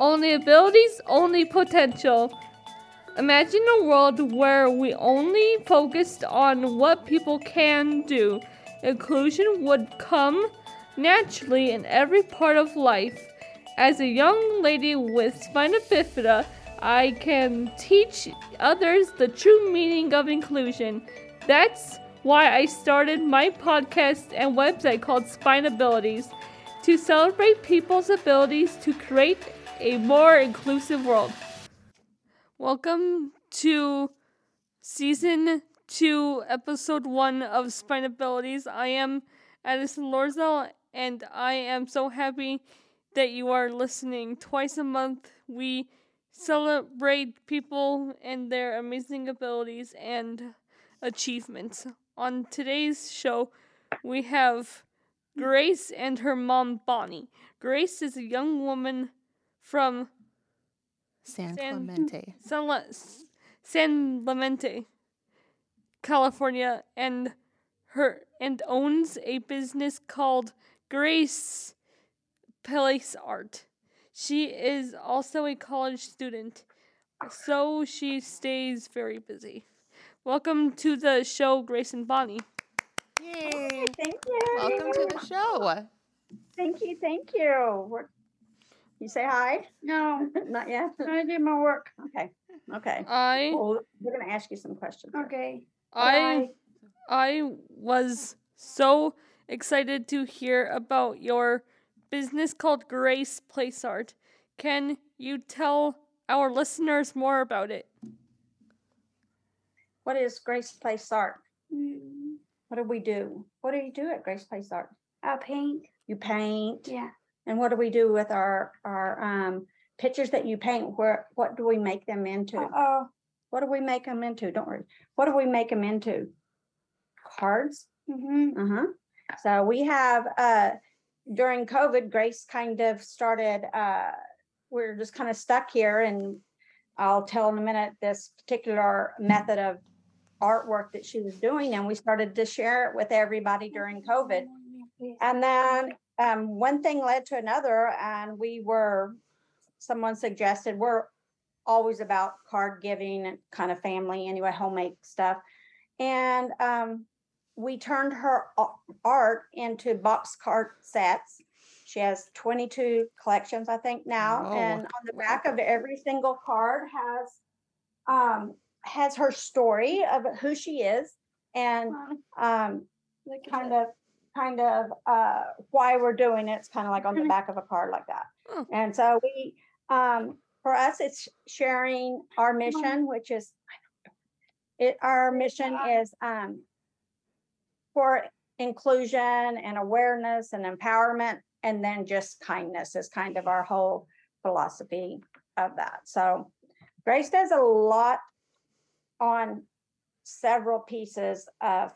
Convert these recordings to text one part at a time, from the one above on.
Only abilities, only potential. Imagine a world where we only focused on what people can do. Inclusion would come naturally in every part of life. As a young lady with spina bifida, I can teach others the true meaning of inclusion. That's why I started my podcast and website called Spine Abilities to celebrate people's abilities to create a more inclusive world. Welcome to season two, episode one of Spine Abilities. I am Addison Lorzel, and I am so happy that you are listening. Twice a month, we celebrate people and their amazing abilities and achievements. On today's show, we have Grace and her mom, Bonnie. Grace is a young woman from San, San- Clemente. San, San Clemente, California, and her and owns a business called Grace Place Art. She is also a college student, so she stays very busy. Welcome to the show, Grace and Bonnie. Yay! Thank you. Welcome to the show. Thank you. Thank you. What- You say hi? No, Not yet. I did my work. Okay. Okay. I Well, we're gonna ask you some questions. Okay. I I was so excited to hear about your business called Grace Place Art. Can you tell our listeners more about it? What is Grace Place Art? Mm, What do we do? What do you do at Grace Place Art? I paint. You paint. Yeah. And what do we do with our our um pictures that you paint? Where what do we make them into? Oh, What do we make them into? Don't worry. What do we make them into? Cards. mm-hmm. Uh-huh. So we have uh during COVID, Grace kind of started uh we're just kind of stuck here and I'll tell in a minute this particular method of artwork that she was doing and we started to share it with everybody during COVID. And then um, one thing led to another, and we were, someone suggested, we're always about card giving and kind of family, anyway, homemade stuff. And um, we turned her art into box card sets. She has 22 collections, I think, now. Whoa. And on the back of every single card has um, has her story of who she is and um, kind of kind of uh why we're doing it. It's kind of like on the Mhm. back of a card like that. Oh. And so we um for us it's sharing our mission, which is it our mission is um for inclusion and awareness and empowerment and then just kindness is kind of our whole philosophy of that. So Grace does a lot on several pieces of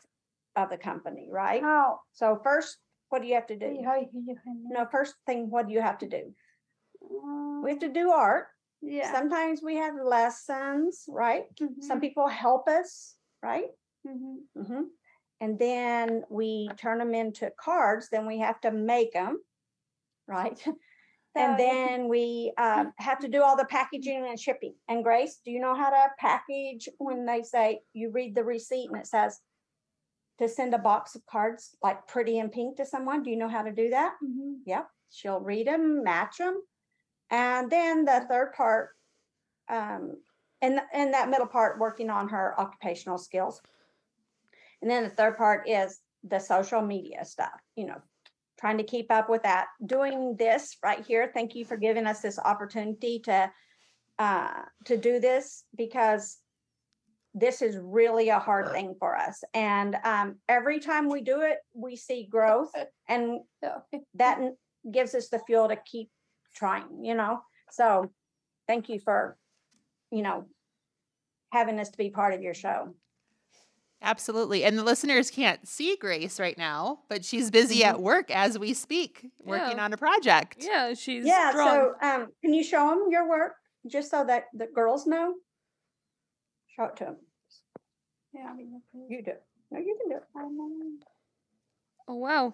of the company, right? How? So first, what do you have to do? How you can do it? No, first thing, what do you have to do? We have to do art. Yeah. Sometimes we have lessons, right? Some Mhm, people help us, right? mhm. hmm And then we turn them into cards. Then we have to make them, right? And So you- then we um, have to do all the packaging and shipping. And Grace, do you know how to package when they say you read the receipt and it says to send a box of cards like pretty and pink to someone? Do you know how to do that? Mhm. Yep. She'll read them, match them. And then the third part, um, and, and that middle part, working on her occupational skills. And then the third part is the social media stuff, you know, trying to keep up with that. Doing this right here. Thank you for giving us this opportunity to uh, to do this because this is really a hard thing for us. And um, every time we do it, we see growth, and that gives us the fuel to keep trying. You know, so thank you for you know having us to be part of your show. Absolutely. And the listeners can't see Grace right now, but she's busy at work as we speak, working Yeah. on a project. Yeah, she's Yeah, strong. so um, can you show them your work just so that the girls know? Show it to them. Yeah, I mean, You do. No, you can do it. oh wow.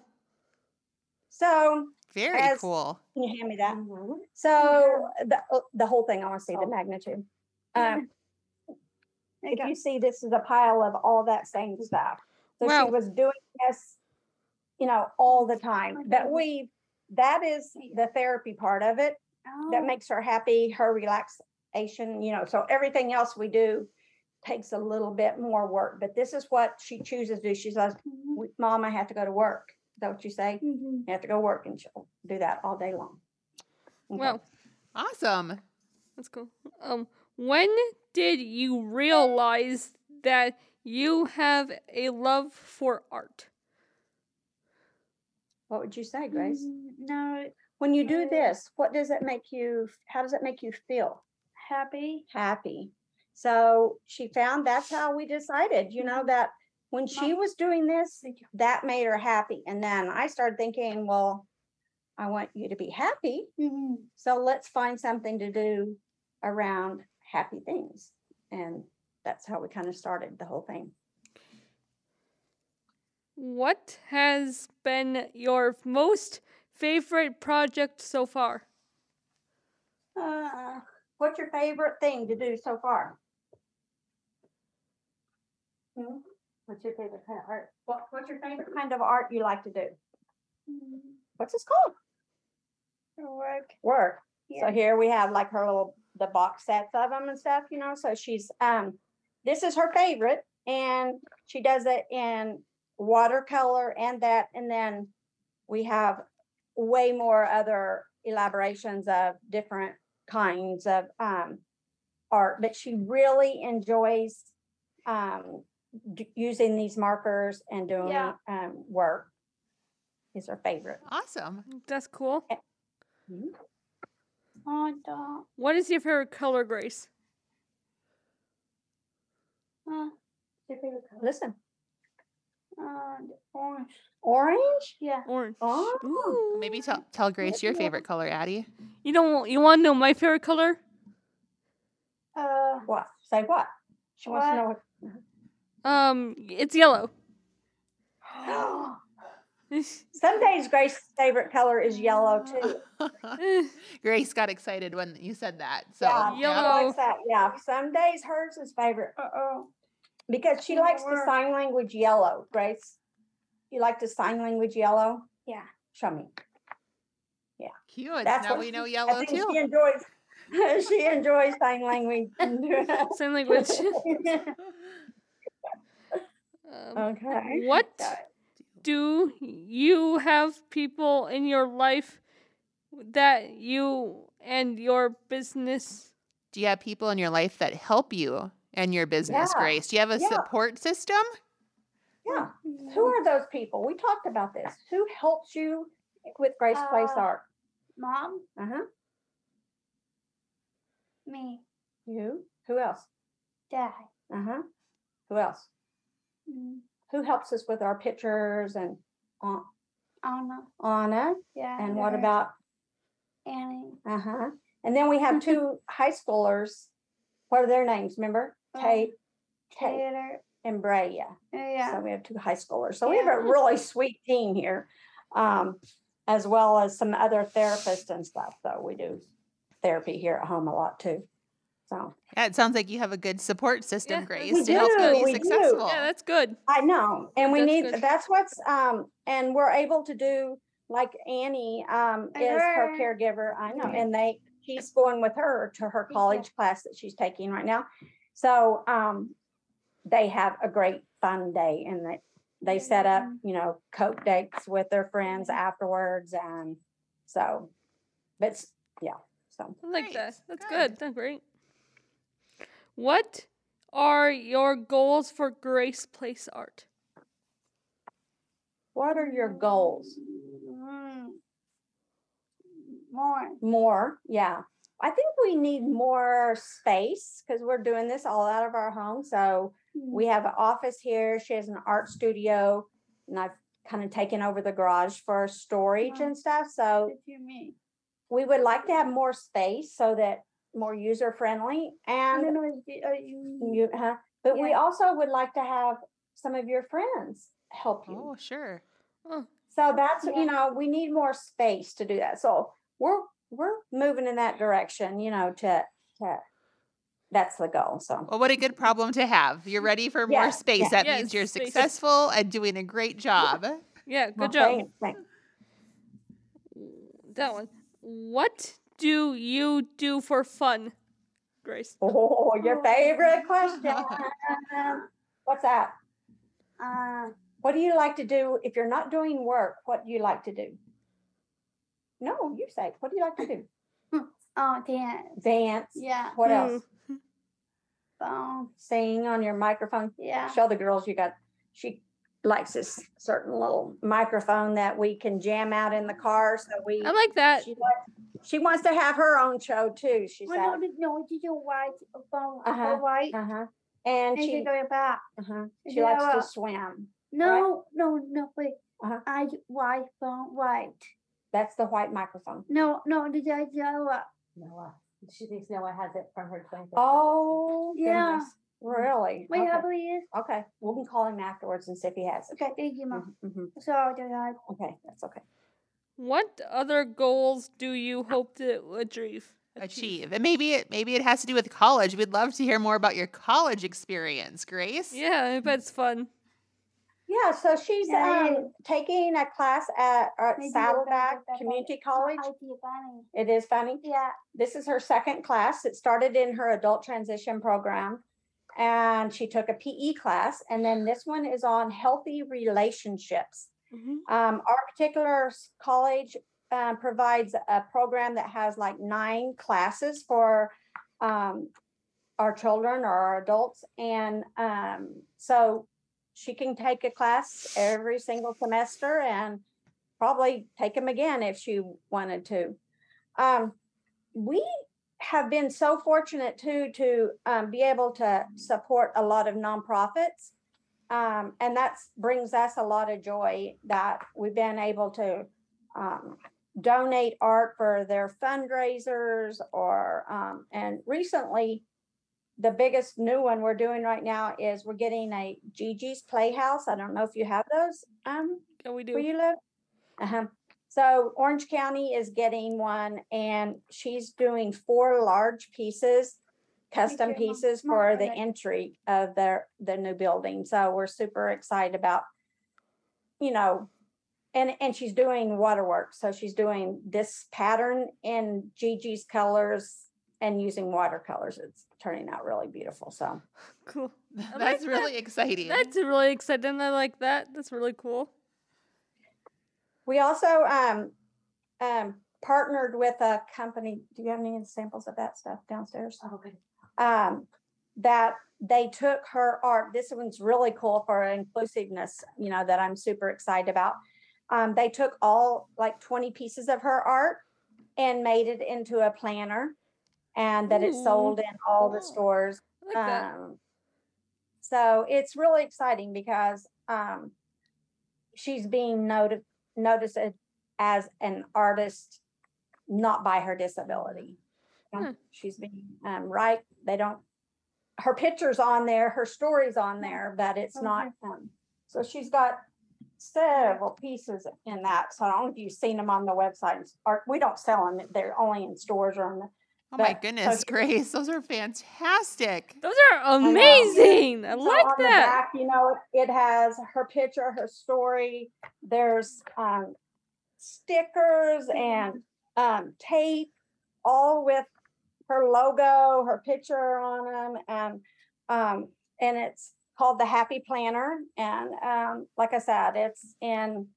So Very As- cool. can you hand me that? So the the whole thing, I want to see Oh. the magnitude. Um, There you if go. you see, this is a pile of all that same stuff. So Wow. she was doing this, you know, all the time. But Okay. we, that is the therapy part of it. That Oh, makes her happy, her relaxation, you know, so everything else we do takes a little bit more work, but this is what she chooses to do. She says, mhm, mom, I have to go to work. Is that what you say? mhm. You have to go work and she'll do that all day long. Okay. Wow. Awesome. That's cool. Um, when did you realize that you have a love for art? What would you say, Grace? Mm, No, When you do uh, this, what does it make you, how does it make you feel? happy. Happy. So she found that's how we decided, you know, that when she was doing this, that made her happy. And then I started thinking, well, I want you to be happy. Mhm. So let's find something to do around happy things. And that's how we kind of started the whole thing. What has been your most favorite project so far? Uh, what's your favorite thing to do so far? Hmm? What's your favorite kind of art? What, what's your favorite kind of art you like to do? What's this called? Work. Work. Yeah. So here we have like her little the box sets of them and stuff, you know. So she's um this is her favorite and she does it in watercolor and that and then we have way more other elaborations of different kinds of um art, but she really enjoys um d- using these markers and doing Yeah. um work. Is her favorite. Awesome. That's cool. Oh, dog. What is your favorite color, Grace? Uh, Listen, uh, orange. orange. Yeah. Orange. Oh, Ooh. Maybe tell tell Grace your favorite color, Addie. You don't. You want to know my favorite color? Uh, What? Say what? She wants to know what. Um, it's yellow. Some days Grace's favorite color is yellow too. Grace got excited when you said that. So yeah, yellow. she that. Yeah, some days hers is favorite uh oh. because she likes the sign language yellow. Grace, you like the sign language yellow? Yeah. Show me. Yeah. Cute. That's now what we know yellow I yellow think too. she enjoys. she enjoys sign language. Sign language. Um, okay. what Got it. Do you have people in your life that you and your business? Do you have people in your life that help you and your business, Yeah. Grace? Do you have a Yeah. support system? Yeah. Who are those people? We talked about this. Who helps you with Grace Place Uh, Art? Mom, Uh huh. me, You. Who else? dad. Uh huh. Who else? Mm, Who helps us with our pictures and Anna. Anna? Yeah. And what about Annie? uh huh? And then we have two high schoolers. What are their names? Remember? Tate, Tate, Taylor. and Brea. Uh, yeah. So we have two high schoolers. So we have a really sweet team here, um, as well as some other therapists and stuff. Though we do therapy here at home a lot too. So Yeah, it sounds like you have a good support system, Yeah, Grace, we to help do, you be we do. Yeah, that's good. I know, and we That's need. good. That's what's um, and we're able to do like Annie um I is her caregiver. I know, and they she's going with her to her Yeah. college class that she's taking right now. So um, they have a great fun day, and they they set up you know coke dates with their friends afterwards, and so, but yeah, so I like Great, that. That's good. good. That's great. What are your goals for Grace Place Art? what are your goals? Mm, more. More, yeah. I think we need more space because we're doing this all out of our home. So We have an office here. She has an art studio, and I've kind of taken over the garage for storage Wow. and stuff. So What do you mean? we would like to have more space so that more user friendly and don't know. you- uh, you- you huh? but we also would like to have some of your friends help you. Oh, sure. So that's Yeah. you know we need more space to do that. So we're we're moving in that direction. You know to to that's the goal. So Well, what a good problem to have. You're ready for more space. yeah. That Yes, means you're space. successful and doing a great job. Yeah, good well, job. thanks, thanks. That one. What do you do for fun, Grace? Oh, your favorite question. What's that? Uh, What do you like to do if you're not doing work? What do you like to do? No, you say. What do you like to do? oh, dance. Dance. Yeah. What else? Phone. Sing on your microphone. Yeah. Show the girls you got. She likes this certain little microphone that we can jam out in the car. So we. I like that. She, likes- she wants to have her own show too. She said. no, no, no, did you white phone? Uh-huh, White. Uh huh. And And she. you go back. Uh-huh. She it likes to a- swim. No, no, no, wait. Uh-huh. I white phone white. That's the white microphone. No, no, did I tell uh, Noah. She thinks Noah has it from her twin. sister. Oh, Yeah. Really? Wait, okay. how please? okay. We can call him afterwards and see if he has it. Okay, thank you, mom. Mhm, mhm. So did I? Okay, that's okay. What other goals do you hope to achieve? Achieve. And maybe it maybe it has to do with college. We'd love to hear more about your college experience, Grace. Yeah, I bet it's fun. Yeah, so she's Yeah, yeah. um, taking a class at uh, Maybe we'll go Saddleback Community. College. Funny. It is funny. Yeah. This is her second class. It started in her adult transition program, and she took a PE class. And then this one is on healthy relationships. Mhm. Um, our particular college um, provides a program that has like nine classes for um, our children or our adults. And um, so she can take a class every single semester and probably take them again if she wanted to. Um, we have been so fortunate too to be able to support a lot of nonprofits um, and that brings us a lot of joy that we've been able to um, donate art for their fundraisers or um, and recently the biggest new one we're doing right now is we're getting a Gigi's Playhouse. I don't know if you have those um, Yeah, we do. where you live. Uh-huh. So Orange County is getting one, and she's doing four large pieces, custom pieces for the entry of their the new building. So we're super excited about, you know, and and she's doing waterwork. So she's doing this pattern in Gigi's colors and using watercolors. It's turning out really beautiful. So Cool. That's like that. really exciting. That's really exciting. I like that. That's really cool. We also um, um, partnered with a company. Do you have any samples of that stuff downstairs? Oh, good. Um, that they took her art. This one's really cool for inclusiveness, you know, that I'm super excited about. Um, they took all like 20 pieces of her art and made it into a planner and that it's Ooh, sold in all the stores like um, so it's really exciting because um, she's being noted noticed as an artist, not by her disability. Hmm. She's being um, right. They don't. Her pictures on there, her stories on there, but it's not. Um, so she's got several pieces in that. So I don't know if you've seen them on the website. Or we don't sell them; they're only in stores or in the oh my but- so goodness, she- Grace. Those are fantastic. Those are amazing. I, So like on the that. back, you know, it, it has her picture, her story. There's um, stickers and um, tape, all with her logo, her picture on them, and um, and it's called the Happy Planner. And um, like I said, it's in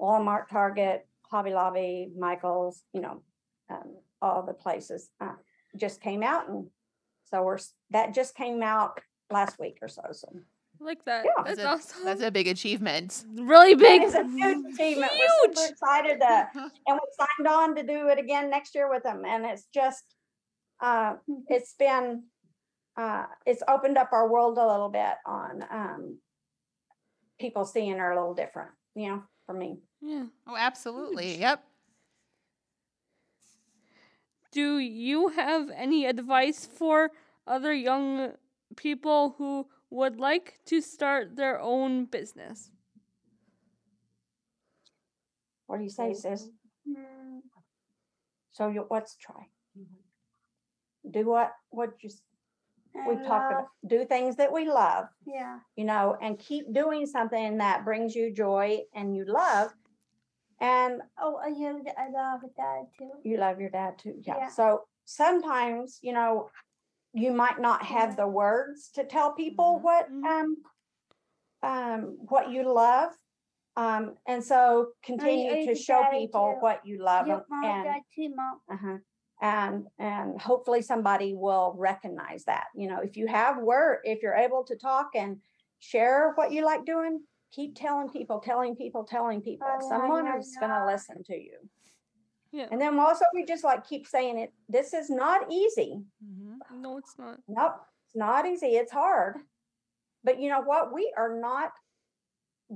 Walmart, Target, Hobby Lobby, Michaels, you know, um, all the places. Uh, just came out, and so we're that just came out last week or so. So like that. Yeah. That's, a, awesome. That's a big achievement. really big. That is a huge achievement. We're super excited to, and we signed on to do it again next year with them. And it's just, uh, it's been uh, it's opened up our world a little bit on um, people seeing her a little different, you know, for me. Yeah. Oh, absolutely. Yep. Do you have any advice for other young people who would like to start their own business? What do you say, sis? Mm, So you, let's try. Do what, what you, we talked about, do things that we love, Yeah. you know, and keep doing something that brings you joy and you love. And Oh, I love, I love that too. you love your dad too. Yeah. Yeah. So sometimes, you know, you might not have Yeah. the words to tell people Mhm. what Mhm. um um what you love. Um and so continue I to show people too. what you love Yep, and mom, and, that too, mom. uh-huh, and and hopefully somebody will recognize that. You know, if you have word, if you're able to talk and share what you like doing, keep telling people, telling people, telling people. Oh, Someone is gonna listen to you. Yeah. And then also we just like keep saying it, this is not easy. Mhm. No, it's not. Nope, it's not easy. It's hard. But you know what? We are not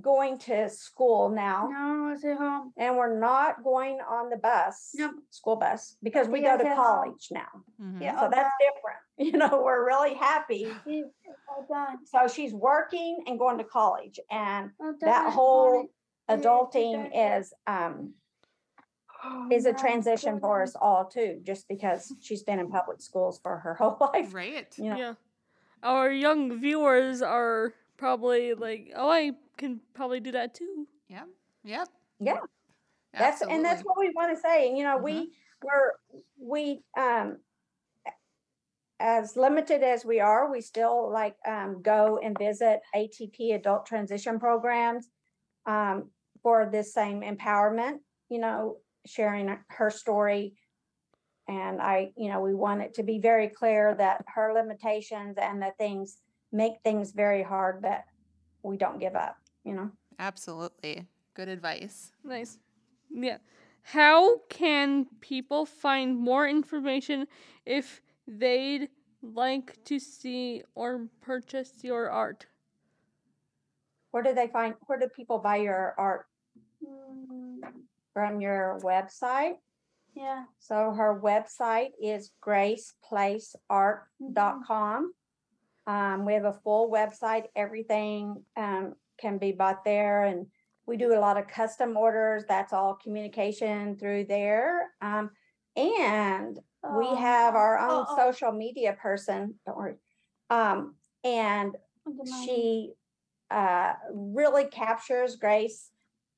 going to school now No, it's at home. and we're not going on the bus, Nope. school bus, because we Yeah, go to it's at home. college now. Mhm. Yeah. So Oh, that's different. You know, we're really happy. See. So she's working and going to college and All that whole mommy. Adulting done. is um Oh is a my transition for us all too, just because she's been in public schools for her whole life. Right. You know, Yeah. Our young viewers are probably like, oh, I can probably do that too. Yeah. Yep. Yeah. that's and that's what we want to say and you know Mhm. we we're we um as limited as we are we still like um go and visit atp adult transition programs um for this same empowerment you know sharing her story and i you know we want it to be very clear that her limitations and the things make things very hard but we don't give up you know Absolutely. Good advice. Nice. Yeah. How can people find more information if they'd like to see or purchase your art? where do they find where do people buy your art from your website. Yeah. So her website is graceplaceart.com. Um, we have a full website. Everything um, can be bought there, and we do a lot of custom orders. That's all communication through there. Um, and we Oh, have our oh, own oh, social media person. Don't worry. Um, and oh, she uh, really captures Grace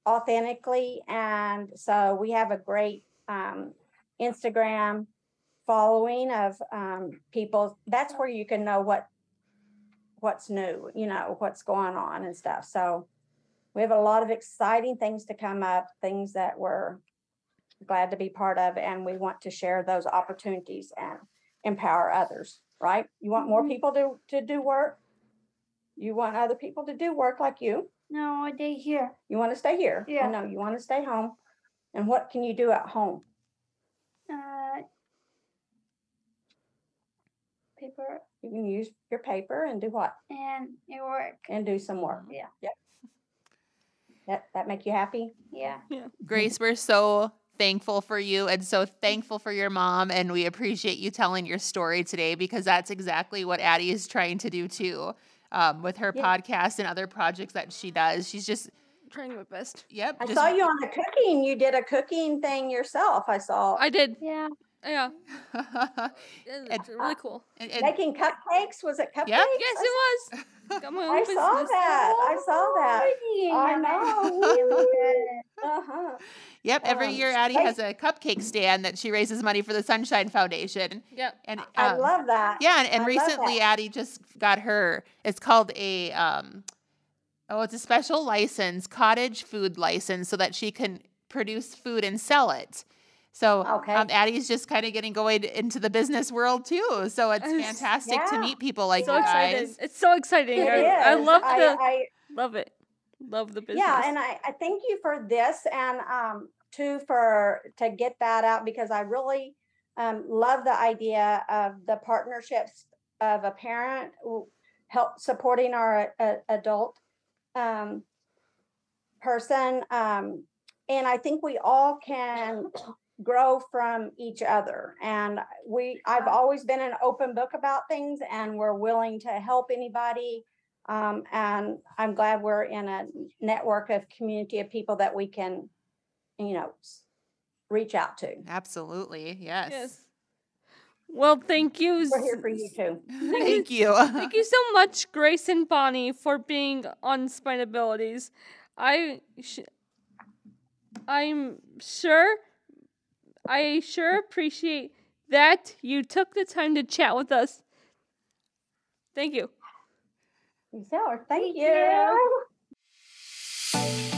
authentically. And so we have a great um, Instagram following of um, people. That's where you can know what what's new, you know, what's going on and stuff. So we have a lot of exciting things to come up, things that we're glad to be part of, and we want to share those opportunities and empower others. Right? You want more Mhm. people to to do work. You want other people to do work like you. No, they here. You want to stay here. Yeah. I know you want to stay home. And what can you do at home? Uh, paper You can use your paper and do what? and it work. And do some work. Yeah. Yep. That that make you happy? Yeah. Grace, we're so thankful for you and so thankful for your mom. And we appreciate you telling your story today because that's exactly what Addie is trying to do too um, with her Yeah. podcast and other projects that she does. She's just, Trying my best. yep. I just, saw you on the cooking. You did a cooking thing yourself. I saw I did. Yeah. Yeah. and, It's really cool. and- and- making cupcakes. Was it cupcakes? Yep. Yes, it was. Got my own I business. saw that. I saw that. I know. Yeah. Uh-huh. yep. Every Um, year, Addie hey. has a cupcake stand that she raises money for the Sunshine Foundation. Yep. And I um, love that. Yeah, and, and recently. Addie just got her. It's called a um, oh, it's a special license, cottage food license, so that she can produce food and sell it. So Okay. um, Addie's just kind of getting going into the business world too. So it's Yes. fantastic to meet people like so you excited. guys. It's so exciting. It I, I love I, the I, love it. Love the business. Yeah, and I, I thank you for this and um too for to get that out because I really um love the idea of the partnerships of a parent w- help supporting our uh, adult um, person. Um, and I think we all can grow from each other. And we, I've always been an open book about things and we're willing to help anybody. Um, and I'm glad we're in a network of community of people that we can, you know, reach out to. Absolutely. Yes. Yes. Well, thank you. We're here for you too. Thank you. Thank you so much, Grace and Bonnie, for being on Spine Abilities. I, sh- I'm sure, I sure appreciate that you took the time to chat with us. Thank you. So, thank Thank you. you.